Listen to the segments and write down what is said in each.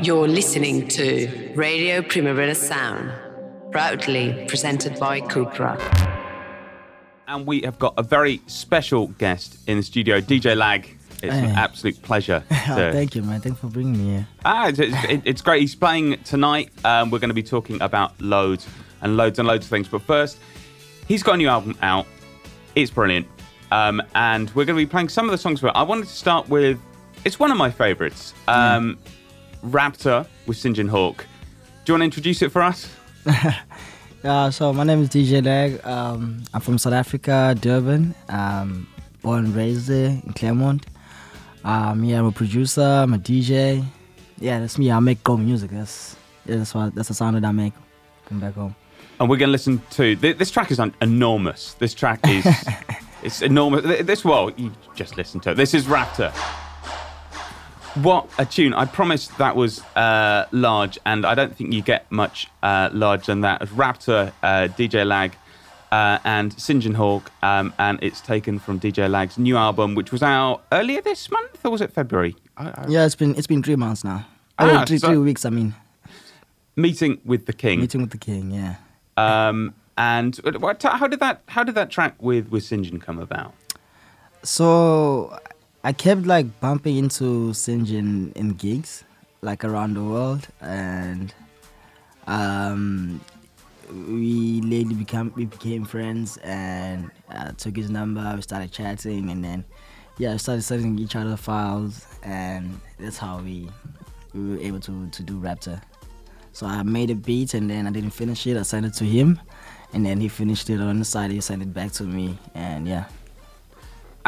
You're listening to Radio Primavera Sound, proudly presented by Cupra. And we have got a very special guest in the studio, DJ Lag. It's an absolute pleasure. Oh, to- thank you, man. Thanks for bringing me here. Ah, it's, it's, it's great. He's playing tonight. Um, we're going to be talking about loads and loads and loads of things. But first, he's got a new album out. It's brilliant. Um, and we're going to be playing some of the songs. But I wanted to start with it's one of my favorites um, Raptor with Sinjin Hawke. Do you want to introduce it for us? Uh, so my name is DJ Lag. Um, I'm from South Africa, Durban. Um, born and raised there in Clermont. Um, yeah, I'm a producer. I'm a DJ. Yeah, that's me. I make Gqom music. That's yeah, that's what that's the sound that I make. Come back home. And we're going to listen to th- this track is un- enormous. This track is it's enormous. This well, you just listen to it. This is Raptor. What a tune! I promise that was uh, large, and I don't think you get much uh, larger than that. It's Raptor, uh, DJ Lag, uh, and Sinjin Hawke, um, and it's taken from DJ Lag's new album, which was out earlier this month, or was it February? I, I, Yeah, it's been it's been three months now. Ah, oh, three, so- three weeks. I mean, Meeting with the King. meeting with the king. Yeah. Um, and what, how did that how did that track with with Sinjin come about? So I kept like bumping into Sinjin in gigs, like around the world, and um, we lately become we became friends, and took his number. We started chatting, and then yeah, we started sending each other files, and that's how we we were able to to do Raptor. So I made a beat, and then I didn't finish it. I sent it to him, and then he finished it on the side. He sent it back to me, and yeah.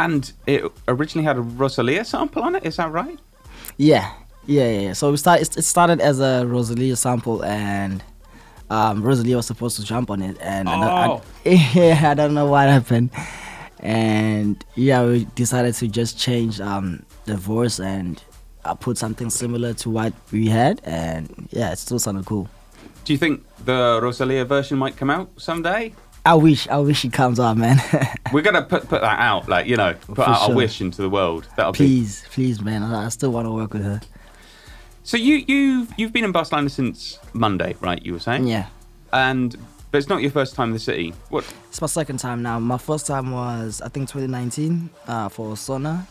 And it originally had a Rosalia sample on it. Is that right? Yeah, yeah, yeah. yeah. So we start. It started as a Rosalia sample, and um, Rosalia was supposed to jump on it, and I, don't, I, yeah, I don't know what happened. And yeah, we decided to just change um, the voice and uh, put something similar to what we had, and yeah, it still sounded cool. Do you think the Rosalia version might come out someday? I wish, I wish it comes out, man. We're gonna put put that out, like you know, put For out a wish into the world. That'll be. please, please, man. I, I still want to work with her. So you you you've been in Barcelona since Monday, right? You were saying. Yeah. And but it's not your first time in the city. What? It's my second time now. My first time was I think 2019 uh, for Sonar,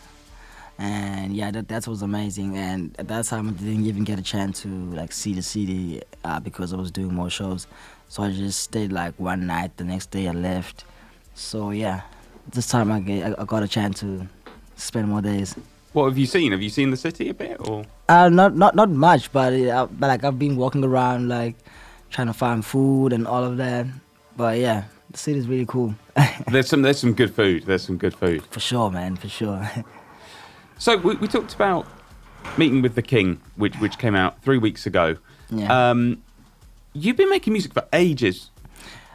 and yeah, that that was amazing. And at that time, I didn't even get a chance to like see the city uh, because I was doing more shows. So I just stayed like one night. The next day, I left. So yeah, this time I get I got a chance to spend more days. What have you seen? Have you seen the city a bit, or? Uh, not not not much, but, uh, but like I've been walking around like trying to find food and all of that. But yeah, the city's really cool. There's some there's some good food. There's some good food. for sure, man, for sure. So we, we talked about meeting with the King, which which came out three weeks ago. Yeah. Um, you've been making music for ages,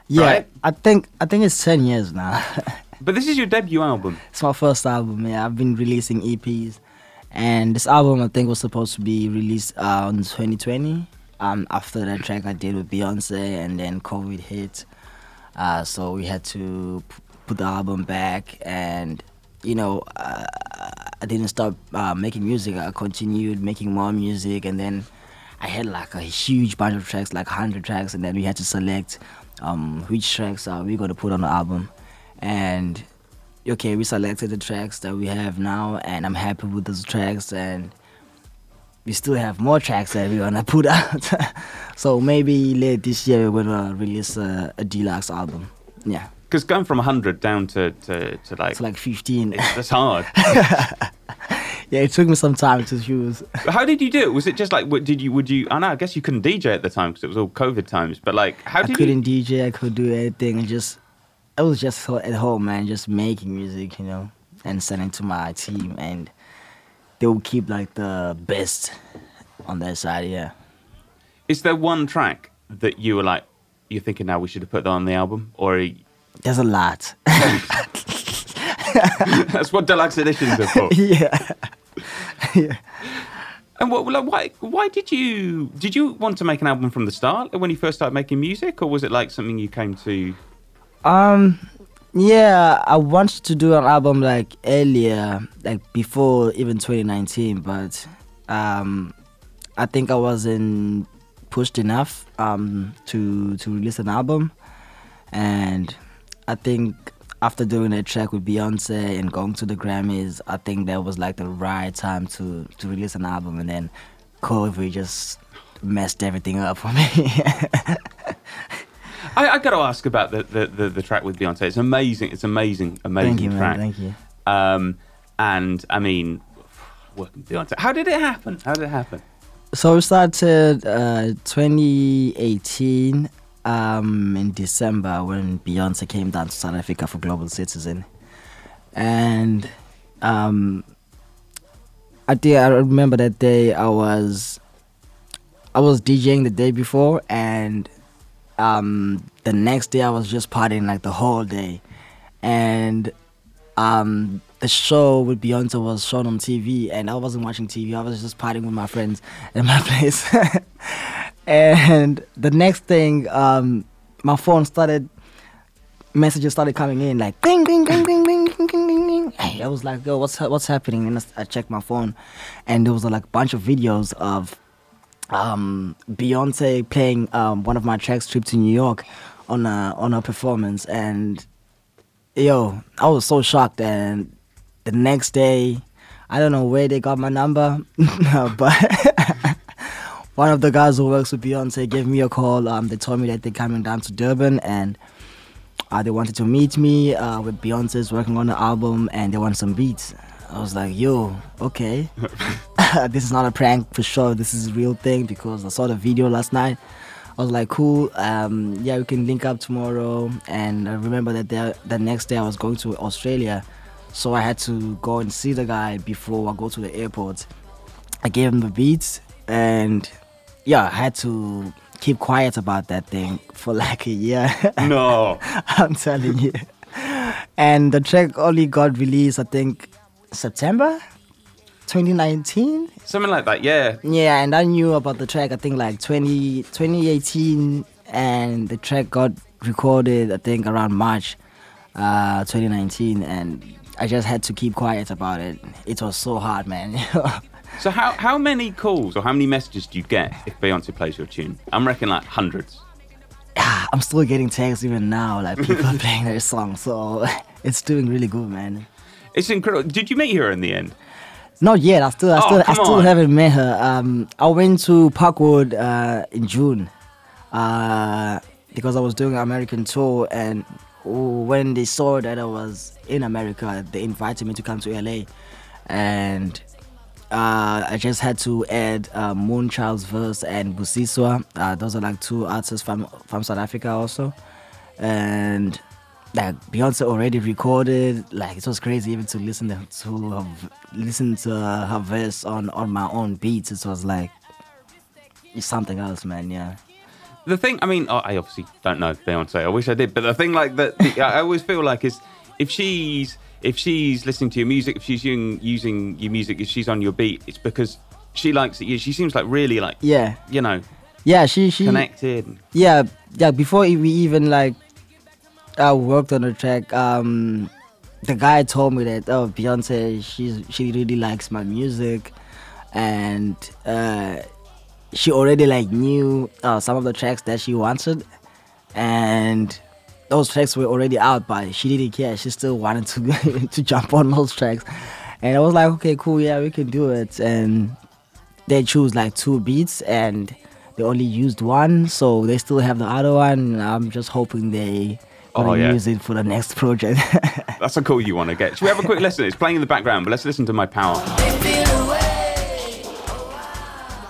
Yeah, Right. I think I think it's ten years now. but this is your debut album. it's my first album. Yeah, I've been releasing EPs, and this album I think was supposed to be released uh, in 2020. Um, after that track I did with Beyonce, and then COVID hit, uh, so we had to p- put the album back. And you know, uh, I didn't stop uh, making music. I continued making more music, and then I had like a huge bunch of tracks, like 100 tracks, and then we had to select um, which tracks are we to put on the album. And okay, we selected the tracks that we have now, and I'm happy with those tracks. And we still have more tracks that we're gonna put out. so maybe late this year we're gonna release a, a deluxe album. Yeah, Because going from 100 down to, to, to like, it's like 15. it's, that's hard. yeah, it took me some time to choose. how did you do it? Was it just like, what did you, would you, I know, I guess you couldn't DJ at the time because it was all COVID times, but like, how I did you? couldn't DJ, I could do anything. and just I was just at home, man, just making music, you know, and sending to my team, and they will keep like the best on their side. Yeah. Is there one track that you were like, you're thinking now we should have put that on the album? Or There's a lot. that's what deluxe editions are for. yeah. yeah. And what, like, why, why did you, did you want to make an album from the start when you first started making music? Or was it like something you came to, Um, yeah, I wanted to do an album like earlier, like before even 2019, but um, I think I wasn't pushed enough um, to to release an album, and I think after doing a track with Beyonce and going to the Grammys, I think that was like the right time to to release an album, and then COVID just messed everything up for me. I, I got to ask about the, the, the, the track with Beyonce. It's amazing. It's amazing, amazing Thank you, man. track. Thank you. Um, and I mean, working with Beyonce. How did it happen? How did it happen? So we started uh, 2018 um, in December when Beyonce came down to South Africa for Global Citizen, and um, I think I remember that day I was I was DJing the day before, and um, the next day I was just partying like the whole day, and um, the show with Beyonce was shown on TV, and I wasn't watching TV. I was just partying with my friends in my place. And the next thing, um, my phone started, messages started coming in like ding, ding, ding, ding, ding, ding, ding, ding, ding. I was like, yo, what's what's happening? And I checked my phone, and there was like a bunch of videos of um, Beyonce playing um, one of my tracks, "Trip to New York," on a on a performance, and yo, I was so shocked. And the next day, I don't know where they got my number, but one of the guys who works with Beyonce gave me a call. Um, they told me that they're coming down to Durban and uh, they wanted to meet me uh, with Beyonce's working on the album and they want some beats. I was like, yo, okay. this is not a prank for sure. This is a real thing because I saw the video last night. I was like, cool. Um, yeah, we can link up tomorrow. And I remember that the, the next day I was going to Australia. So I had to go and see the guy before I go to the airport. I gave him the beats and yeah, I had to keep quiet about that thing for like a year. No. I'm telling you. And the track only got released, I think, September 2019. Something like that, yeah. Yeah, and I knew about the track, I think, like 20, 2018, and the track got recorded, I think, around March uh, 2019. And I just had to keep quiet about it. It was so hard, man. So how how many calls or how many messages do you get if Beyonce plays your tune? I'm reckoning like hundreds. I'm still getting texts even now, like people playing their song. So it's doing really good, man. It's incredible. Did you meet her in the end? Not yet. I still, I Oh, still, I still on. haven't met her. Um, I went to Parkwood uh, in June uh, because I was doing an American tour, and when they saw that I was in America, they invited me to come to LA, and uh, I just had to add uh, Moonchild's verse and Busiswa. Uh, those are like two artists from from South Africa also, and like Beyonce already recorded. Like it was crazy even to listen to, her, listen to her verse on on my own beats. It was like something else, man. Yeah. The thing, I mean, I obviously don't know Beyonce. I wish I did, but the thing, like that, I always feel like is if she's if she's listening to your music, if she's using using your music, if she's on your beat, it's because she likes it. She seems like really like Yeah. you know Yeah. She she. connected. yeah yeah before we even like uh, worked on the track um the guy told me that oh beyonce she's she really likes my music and uh she already like knew uh, some of the tracks that she wanted and those tracks were already out but she didn't care she still wanted to to jump on those tracks and i was like okay cool yeah we can do it and they choose like two beats and they only used one, so they still have the other one. I'm just hoping they oh, gonna Oh, yeah. use it for the next project. That's a call you want to get. Should we have a quick listen? It's playing in the background, but let's listen to My Power.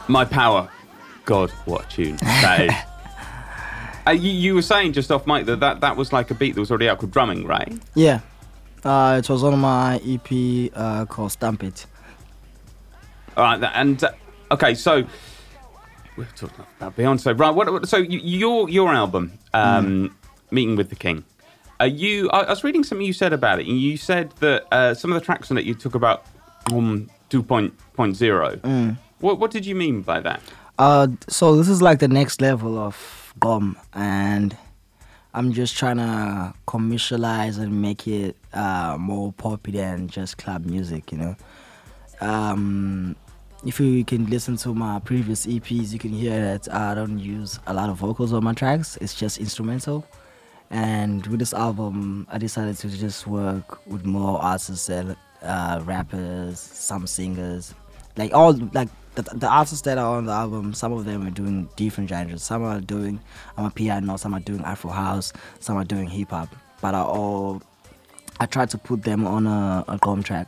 My Power. God, what a tune that is. Uh, you, you were saying just off mic that, that that was like a beat that was already out called Drumming, right? yeah, uh, it was on my EP uh, called Stamp It. All right, and uh, okay, so we're talking about Beyonce, right? What, so your your album, um, Meeting with the King. Are you? I, was reading something you said about it, and you said that uh, some of the tracks on it you talk about um, 2.0. What what did you mean by that? Uh, so this is like the next level of Gqom, and I'm just trying to commercialize and make it uh, more popular than just club music, you know. Um, if you can listen to my previous EPs, you can hear that I don't use a lot of vocals on my tracks. It's just instrumental. And with this album, I decided to just work with more artists, uh, rappers, some singers, like all like the, the artists that are on the album. Some of them are doing different genres. Some are doing Amapiano. Some are doing Afro house. Some are doing hip hop. But I all I tried to put them on a, a gqom track.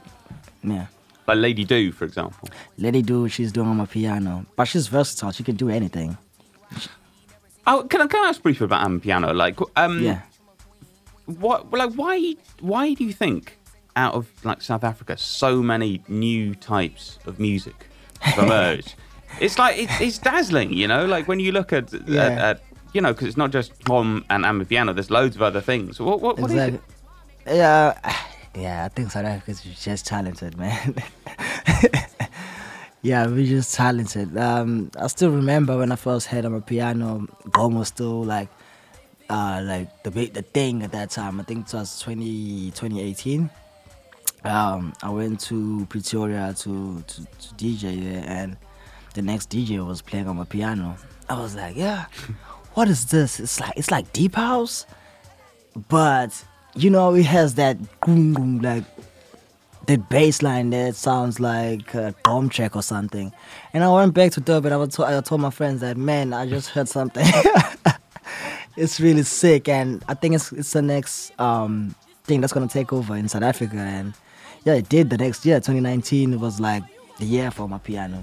Yeah. Like Lady Du, for example. Lady Du, she's doing Amapiano, but she's versatile. She can do anything. Oh, can I, can I ask briefly about Amapiano? Like, um, Yeah. what, like, why, why do you think out of like South Africa, so many new types of music emerged? it's like it's, it's dazzling, you know. Like when you look at, Yeah. at, at you know, because it's not just Gqom and Amapiano. There's loads of other things. What, what, what is it? Yeah, yeah. I think South Africa's just talented, man. yeah, we're just talented. Um, I still remember when I first heard on a piano, Gqom was still like, uh, like the big the thing at that time. I think it was 20, 2018. Um, I went to Pretoria to, to to DJ there, and the next DJ was playing Amapiano. I was like, yeah, what is this? It's like it's like deep house but you know it has that goom, goom, like the bass line there sounds like a drum track or something and i went back to durban I, was to- I told my friends that man i just heard something it's really sick and i think it's it's the next um thing that's gonna take over in south africa and yeah it did the next year 2019 was like the year for Amapiano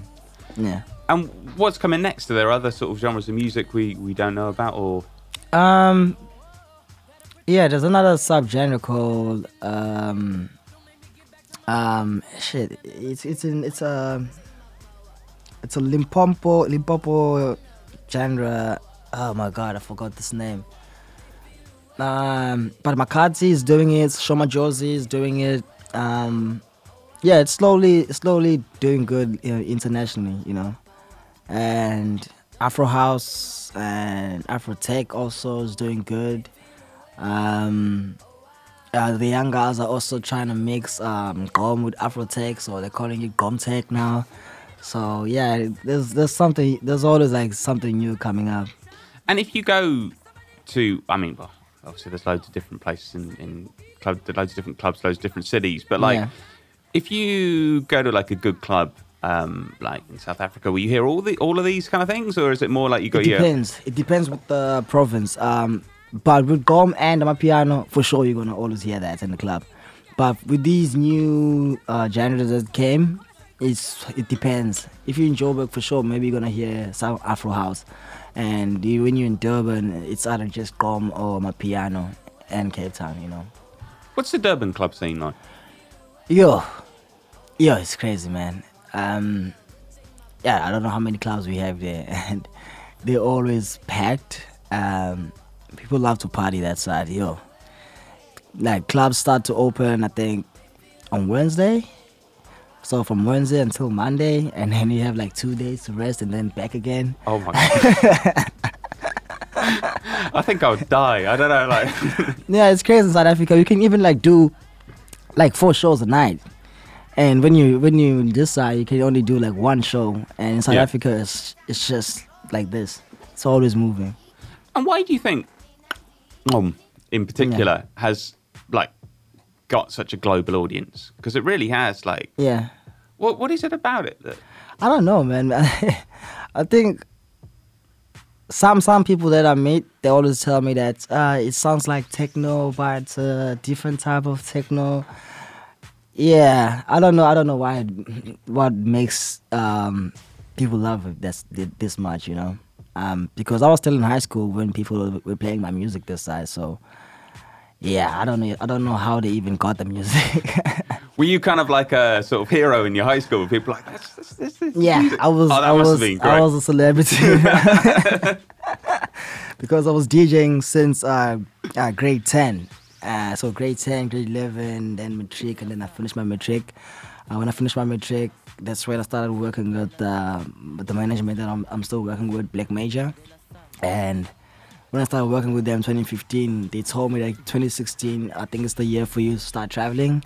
yeah And what's coming next? Are there other sort of genres of music we, we don't know about, or Um, yeah, there's another subgenre called um, um, shit. It's it's in it's a it's a Limpopo Limpopo genre. Oh my god, I forgot this name. Um, but Makhadzi is doing it. Shoma Josie is doing it. Um, yeah, it's slowly slowly doing good you know, internationally, you know. And Afro House and Afro Tech also is doing good. Um, uh, the young guys are also trying to mix um, Gqom with Afro Tech, so they're calling it Gqom Tech now. So yeah, there's there's something there's always like something new coming up. And if you go to, I mean, well, obviously there's loads of different places in, in club, loads of different clubs, loads of different cities. But like, Yeah. if you go to like a good club, um, like in South Africa, will you hear all the all of these kind of things, or is it more like you go, It depends. It depends with the province. Um, but with Gqom and Amapiano, for sure you're gonna always hear that in the club. But with these new uh, genres that came, it's it depends. If you're in Joburg, for sure, maybe you're gonna hear some Afro house. And you, when you're in Durban, it's either just Gqom or Amapiano and Cape Town. You know. What's the Durban club scene like? Yo, yo, it's crazy, man. Um, yeah, I don't know how many clubs we have there, and they're always packed. Um, people love to party that side, yo. Like clubs start to open, I think, on Wednesday. So from Wednesday until Monday, and then you have like two days to rest, and then back again. Oh my god. I think I would die. I don't know, like Yeah, it's crazy in South Africa. You can even like do like four shows a night. And when you when you in this side, you can only do like one show. And in South Yeah. Africa, it's it's just like this. It's always moving. And why do you think, um, in particular, has like got such a global audience? Because it really has. Like, Yeah, what what is it about it that? I don't know, man. I think some some people that I meet, they always tell me that uh, it sounds like techno, but it's a different type of techno. Yeah, I don't know. I don't know why. What makes um, people love it this this much, you know? Um, because I was still in high school when people were playing my music this side. So, yeah, I don't know. I don't know how they even got the music. Were you kind of like a sort of hero in your high school? People like, that's, that's, that's, that's Yeah, music." I was. Oh, that I was. I was a celebrity because I was DJing since uh, uh, grade ten. Uh, so grade ten, grade eleven, then matric, and then I finished my matric. Uh, when I finished my matric, that's when I started working with, uh, with the management that I'm, I'm still working with, Black Major, and when I started working with them 2015, they told me like 2016, I think it's the year for you to start traveling,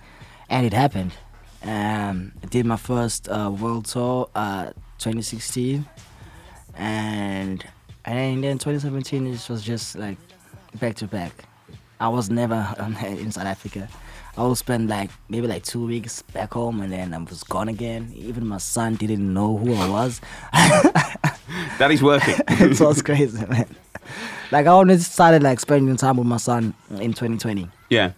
and it happened. Um, I did my first uh, world tour, uh, 2016, and and then 2017 it was just like back to back. I was never in South Africa. I would spend like maybe like two weeks back home and then I was gone again. Even my son didn't know who I was. Daddy's working. it was crazy, man. Like I only started like spending time with my son in 2020. yeah.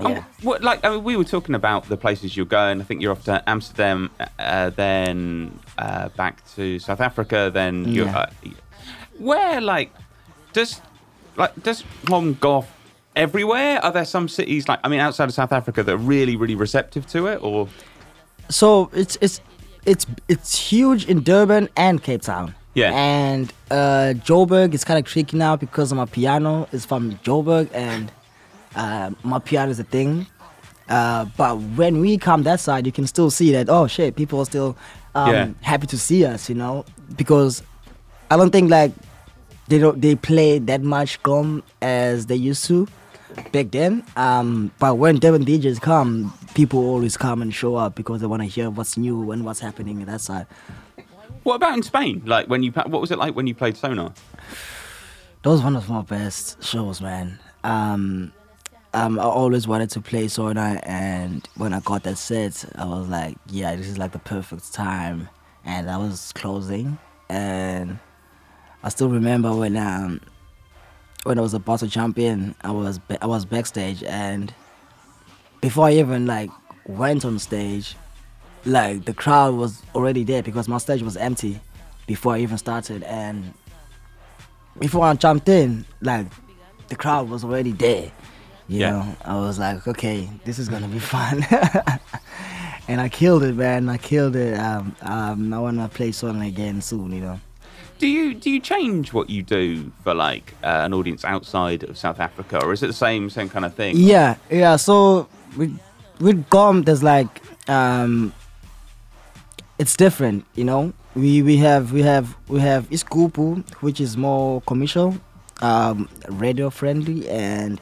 Yeah. what, like, I mean, we were talking about the places you're going. I think you're off to Amsterdam, uh, then uh, back to South Africa, then you're. Yeah. Uh, where, like, does like does Gqom go off everywhere? Are there some cities, like, I mean, outside of South Africa, that are really, really receptive to it, or So it's it's it's it's huge in Durban and Cape Town. Yeah. And uh, Joburg is kind of tricky now because Amapiano is from Joburg and uh, Amapiano is a thing. Uh, but when we come that side, you can still see that oh shit, people are still um, Yeah. happy to see us, you know, because I don't think like they don't they play that much Gqom as they used to back then. Um, but when Durban DJs come, people always come and show up because they want to hear what's new and what's happening in that side. What about in Spain? Like, when you what was it like when you played Sonar? That was one of my best shows, man. Um, um, I always wanted to play Sonar, and when I got that set, I was like, yeah, this is like the perfect time. And I was closing, and I still remember when um, when I was about to jump in, I was I was backstage, and before I even like went on stage, like the crowd was already there because my stage was empty before I even started, and before I jumped in, like the crowd was already there. You Yeah. know, I was like, okay, this is gonna be fun, and I killed it, man. I killed it. Um, um, I wanna play Sonar again soon. You know. Do you do you change what you do for like uh, an audience outside of South Africa, or is it the same same kind of thing? Yeah, yeah. So with with Gqom, there's like um, it's different, you know. We we have we have we have Iskupu, which is more commercial, um, radio friendly, and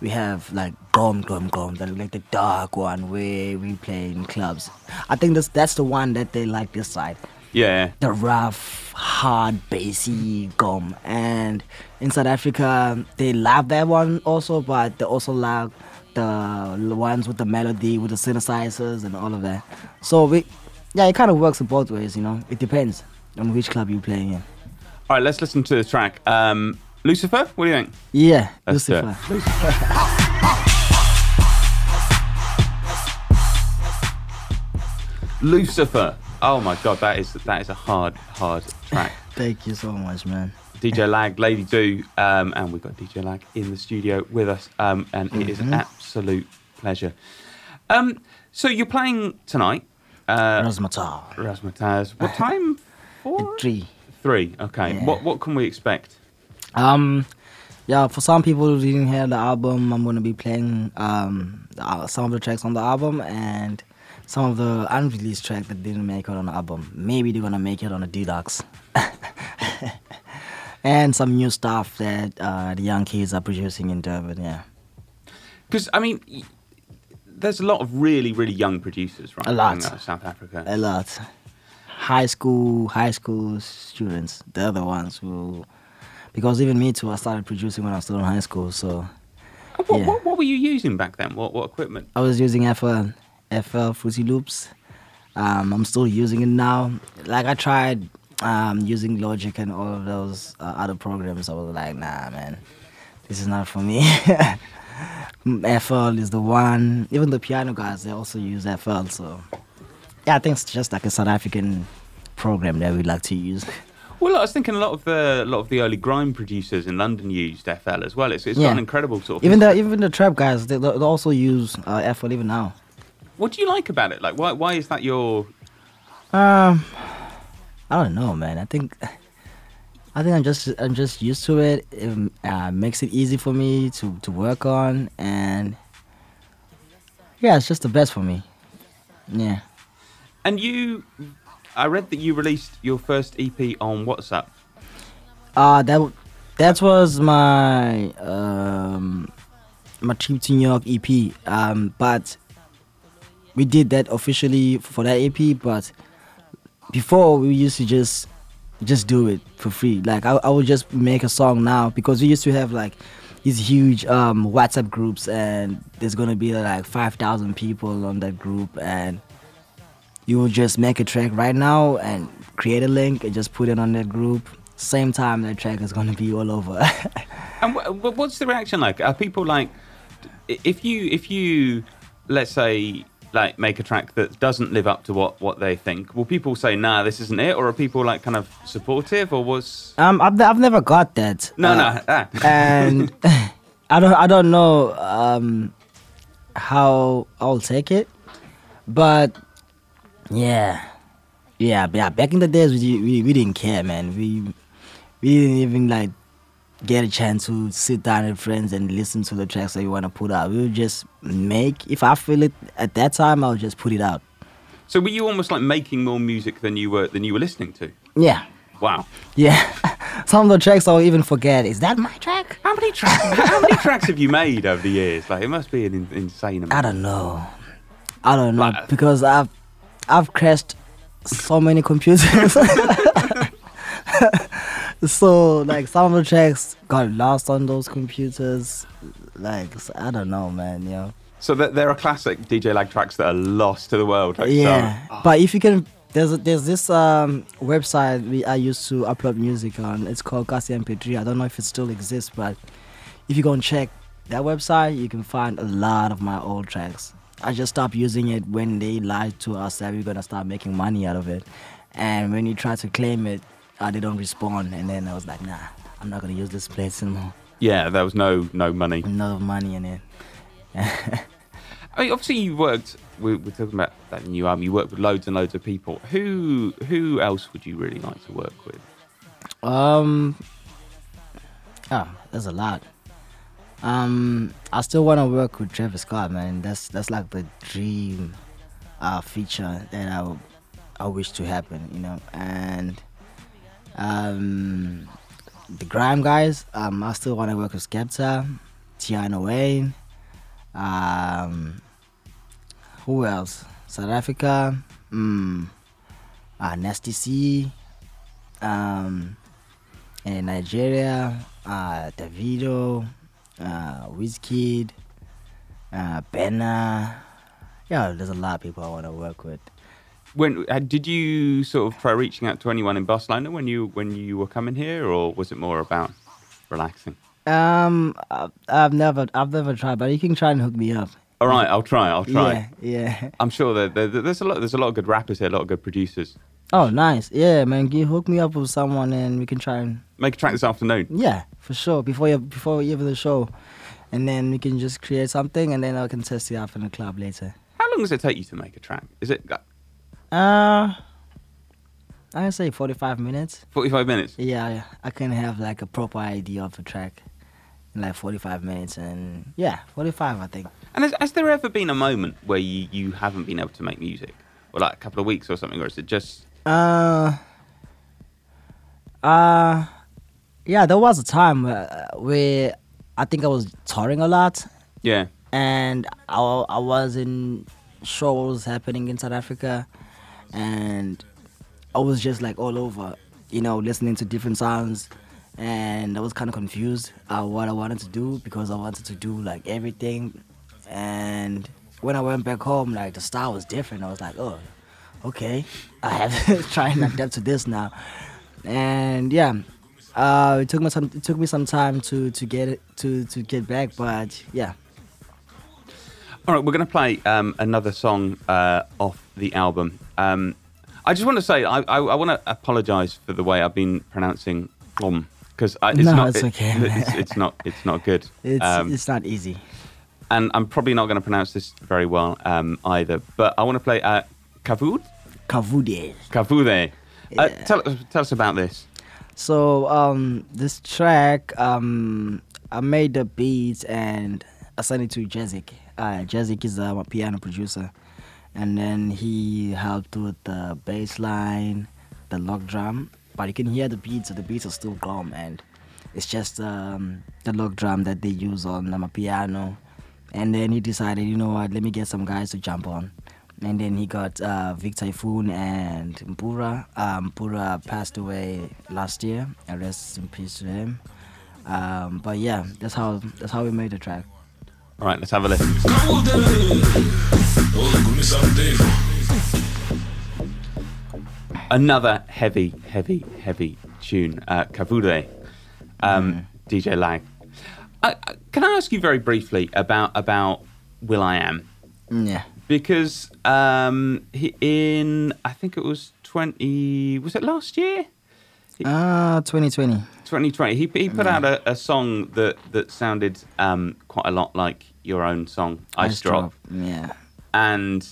we have like Gqom Gqom Gqom, that like the dark one where we play in clubs. I think that's that's the one that they like this side Yeah. the rough, hard, bassy gqom. And in South Africa, they love that one also, but they also love the ones with the melody, with the synthesizers and all of that. So we, yeah, it kind of works in both ways, you know. It depends on which club you're playing in. All right, let's listen to the track. Um, Lucifer, what do you think? Yeah, Let's. Lucifer. Lucifer. Oh my god, that is that is a hard, hard track. Thank you so much, man. DJ Lag, Lady Du, um, and we've got DJ Lag in the studio with us, um, and it is an absolute pleasure. Um, so you're playing tonight, uh, Razmatar. Razzmatazz. What time? Four, Three. three. Okay. Yeah. What what can we expect? Um, yeah, for some people who didn't hear the album, I'm gonna be playing um some of the tracks on the album and some of the unreleased tracks that didn't make it on the album. Maybe they're gonna make it on the deluxe. and some new stuff that uh, the young kids are producing in Durban. Yeah, Because I mean, y- there's a lot of really really young producers, right? A lot. South Africa. a lot. High school, high school students. They're the ones who, because even me too, I started producing when I was still in high school. So what, yeah. what, what were you using back then? What what equipment? I was using FL, FL Fruity Loops. Um, I'm still using it now. Like I tried um, using Logic and all of those uh, other programs. I was like, nah, man, this is not for me. FL is the one. Even the piano guys, they also use FL. So yeah, I think it's just like a South African program that we like to use. Well, I was thinking a lot of the a lot of the early grime producers in London used FL as well. It's, it's got an incredible sort of. Even the even the trap guys, they, they also use uh, FL even now. what do you like about it? Like, why why is that your? Um, I don't know, man. I think, I think I'm just I'm just used to it. It uh, makes it easy for me to to work on, and yeah, it's just the best for me. Yeah. And you, I read that you released your first EP on WhatsApp. Uh that that was my um my trip to New York EP. Um, but we did that officially for that EP, but before we used to just just do it for free. Like I, I would just make a song now because we used to have like these huge um, WhatsApp groups, and there's gonna be like five thousand people on that group, and you will just make a track right now and create a link and just put it on that group. Same time that track is gonna be all over. And wh- what's the reaction like? Are people like, if you if you let's say like make a track that doesn't live up to what what they think, will people say, "Nah, this isn't it," or are people like kind of supportive, or was um, I've, I've never got that. no Uh, no ah. and I don't I don't know um, how I'll take it, but yeah, yeah, yeah. Back in the days, we we, we didn't care, man. We we didn't even like get a chance to sit down with friends and listen to the tracks that you want to put out. We would just make. If I feel it at that time, I'll just put it out. so were you almost like making more music than you were than you were listening to? Yeah. Wow. Yeah, some of the tracks I'll even forget. Is that my track? How many tracks? how many tracks have you made over the years? Like it must be an in- insane amount. I don't know. I don't know Like- uh, because I've I've crashed so many computers. so like some of the tracks got lost on those computers. Like I don't know, man. You know. So that there are classic DJ lag tracks that are lost to the world. Like yeah, but if you can, there's a, there's this um website we I used to upload music on. It's called Kasi MP3. I don't know if it still exists, but if you go and check that website, you can find a lot of my old tracks. I just stopped using it when they lied to us that we are gonna start making money out of it, and when you try to claim it, uh, they don't respond. And then I was like, nah, I'm not gonna use this place anymore. yeah, there was no no money. No money in it. I mean, obviously you worked. We, we're talking about that new album. You worked with loads and loads of people. Who who else would you really like to work with? Um. Oh, there's a lot. Um, I still want to work with Travis Scott, man. That's that's like the dream uh, feature that I I wish to happen, you know. And um, the Grime guys, um, I still want to work with Skepta, Tiana Wayne. Um, who else? South Africa. Mm, uh, Nasty C. Um, in Nigeria, uh, Davido, uh, Wizkid, uh, Burna. Yeah, there's a lot of people I want to work with. When uh, did you sort of try reaching out to anyone in Barcelona when you when you were coming here, or was it more about relaxing? Um, I've, never, I've never tried, but you can try and hook me up. All right, I'll try. I'll try. Yeah, yeah. I'm sure that there, there's a lot. There's a lot of good rappers here, a lot of good producers. Oh, nice. Yeah, man. You hook me up with someone, and we can try and Make a track this afternoon. yeah, for sure. Before you, before you even the show, and then we can just create something, and then I can test it out in the club later. How long does it take you to make a track? Is it uh, Uh, I say 45 minutes. 45 minutes? Yeah, yeah, I can have like a proper idea of a track in like 45 minutes, and yeah, 45, I think. And has, has there ever been a moment where you, you haven't been able to make music, or like a couple of weeks or something, or is it just Uh, uh, yeah, there was a time where, where I think I was touring a lot, yeah? and I, I was in shows happening in South Africa, and I was just like all over, you know, listening to different sounds, and I was kind of confused uh, what I wanted to do because I wanted to do like everything, and when I went back home, like the style was different. I was like, oh, okay, I have to try and adapt to this now, and yeah. Uh, it took me some. It took me some time to to get it to to get back, but yeah, All right, we're going to play um, another song uh, off the album. Um, I just want to say I, I, I want to apologise for the way I've been pronouncing "plum" because it's No, not it's it- okay. it's, it's not it's not good. It's Um, it's not easy. and I'm probably not going to pronounce this very well um, either. But I want to play uh, Kavud Kavude. Kavude. Uh, Yeah. tell us tell us about this. So um, this track um, I made the beats and I sent it to Jezik. Uh, Jezik is a piano producer, and then he helped with the bass line, the lock drum. But you can hear the beats. So the beats are still gqom, and it's just um, the lock drum that they use on Amapiano. And then he decided, you know what? Let me get some guys to jump on. and then he got uh, Vic Typhoon and Mpura. Um, Mpura passed away last year. Rest in peace to him. Um, but yeah, that's how that's how we made the track. All right, let's have a listen. Another heavy, heavy, heavy tune, uh, Kavude, um, DJ Lag. Uh, uh, can I ask you very briefly about about will.i.am? Yeah. Because um, in I think it was twenty was it last year? Uh 2020. 2020. He, he put out a, a song that that sounded um, quite a lot like your own song, Ice, Drop. Yeah. and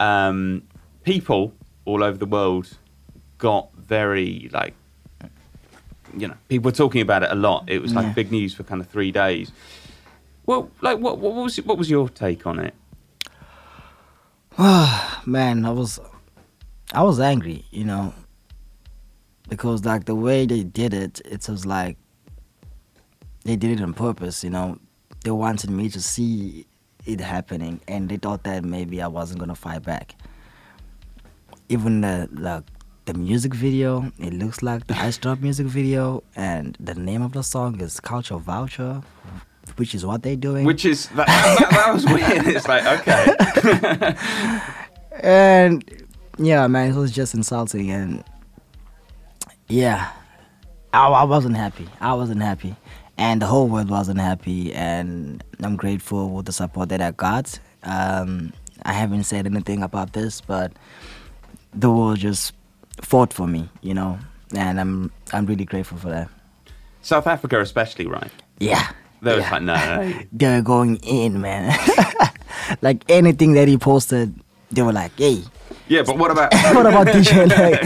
um, people all over the world got very like you know people were talking about it a lot it was like Yeah. big news for kind of three days well like what, what was what was your take on it man, I was I was angry, you know, because like the way they did it, it was like they did it on purpose, you know. They wanted me to see it happening, and they thought that maybe I wasn't gonna fight back. Even the like the music video, it looks like the Ice Drop music video, and the name of the song is Culture Vulture, which is what they're doing. which is that, that, that was weird it's like okay and yeah, man, it was just insulting, and yeah, I, I wasn't happy. I wasn't happy, and the whole world wasn't happy. And I'm grateful for the support that I got. Um, I haven't said anything about this, but the world just fought for me, you know, and I'm I'm really grateful for that. south africa especially right Yeah. they was yeah. like no, no, no. they were going in, man. like anything that he posted, they were like, "Hey, yeah but what about what about DJ Lag?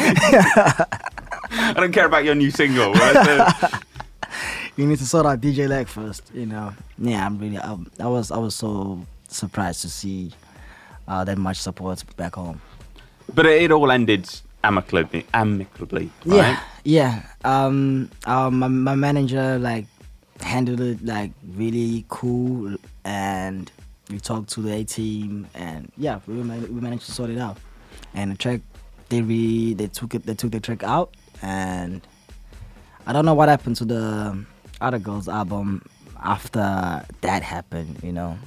i don't care about your new single right? So- you need to sort out DJ Lag first, you know. Yeah, I'm really. I, I was. I was so surprised to see uh, that much support back home. but it, it all ended amicably amicably right? Yeah, yeah. Um, um, my, my manager like handled it like really cool, and we talked to the A team, and yeah, we we managed to sort it out. And the track, they re they took it, they took the track out, and I don't know what happened to the other girls' album after that happened, you know,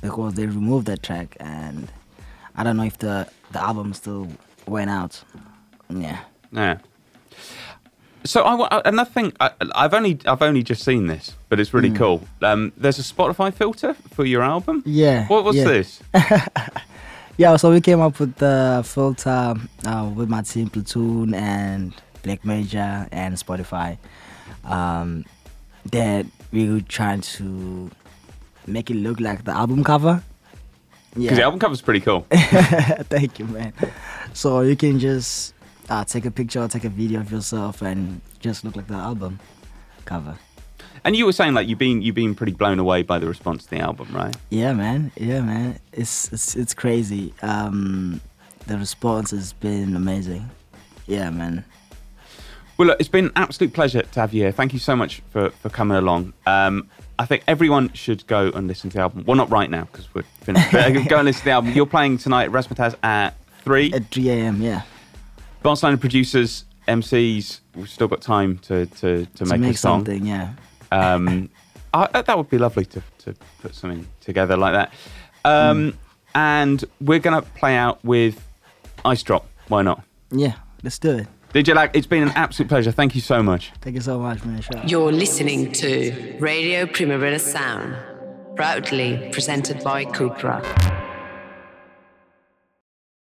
because they removed that track, and I don't know if the the album still went out. Yeah. Yeah. So I, another thing I, I've only I've only just seen this, but it's really cool. Um, there's a Spotify filter for your album. Yeah. What was yeah. this? Yeah, so we came up with the filter uh, with my team, Platoon and Black Major and Spotify. Um, that we were trying to make it look like the album cover. Because the album cover's pretty cool. Thank you, man. So you can just uh, take a picture or take a video of yourself and just look like the album cover. and you were saying like you've been you've been pretty blown away by the response to the album, right? Yeah, man. Yeah, man. It's it's it's crazy. Um, the response has been amazing. Yeah, man. Well, look, it's been an absolute pleasure to have you here. Thank you so much for, for coming along. Um, I think everyone should go and listen to the album. Well, not right now because we're finished. But go and listen to the album. You're playing tonight at Razzmatazz at three. At 3 a.m. Yeah. Barcelona producers, MCs. We've still got time to to, to, To make, make a song. something. Yeah. Um, I, that would be lovely to, to put something together like that. Um, And we're going to play out with Ice Drop. Why not? Yeah. Let's do it. DJ Lag, it's been an absolute pleasure. Thank you so much. Thank you so much, man. Sure. You're listening to Radio Primavera Sound, proudly presented by Cupra.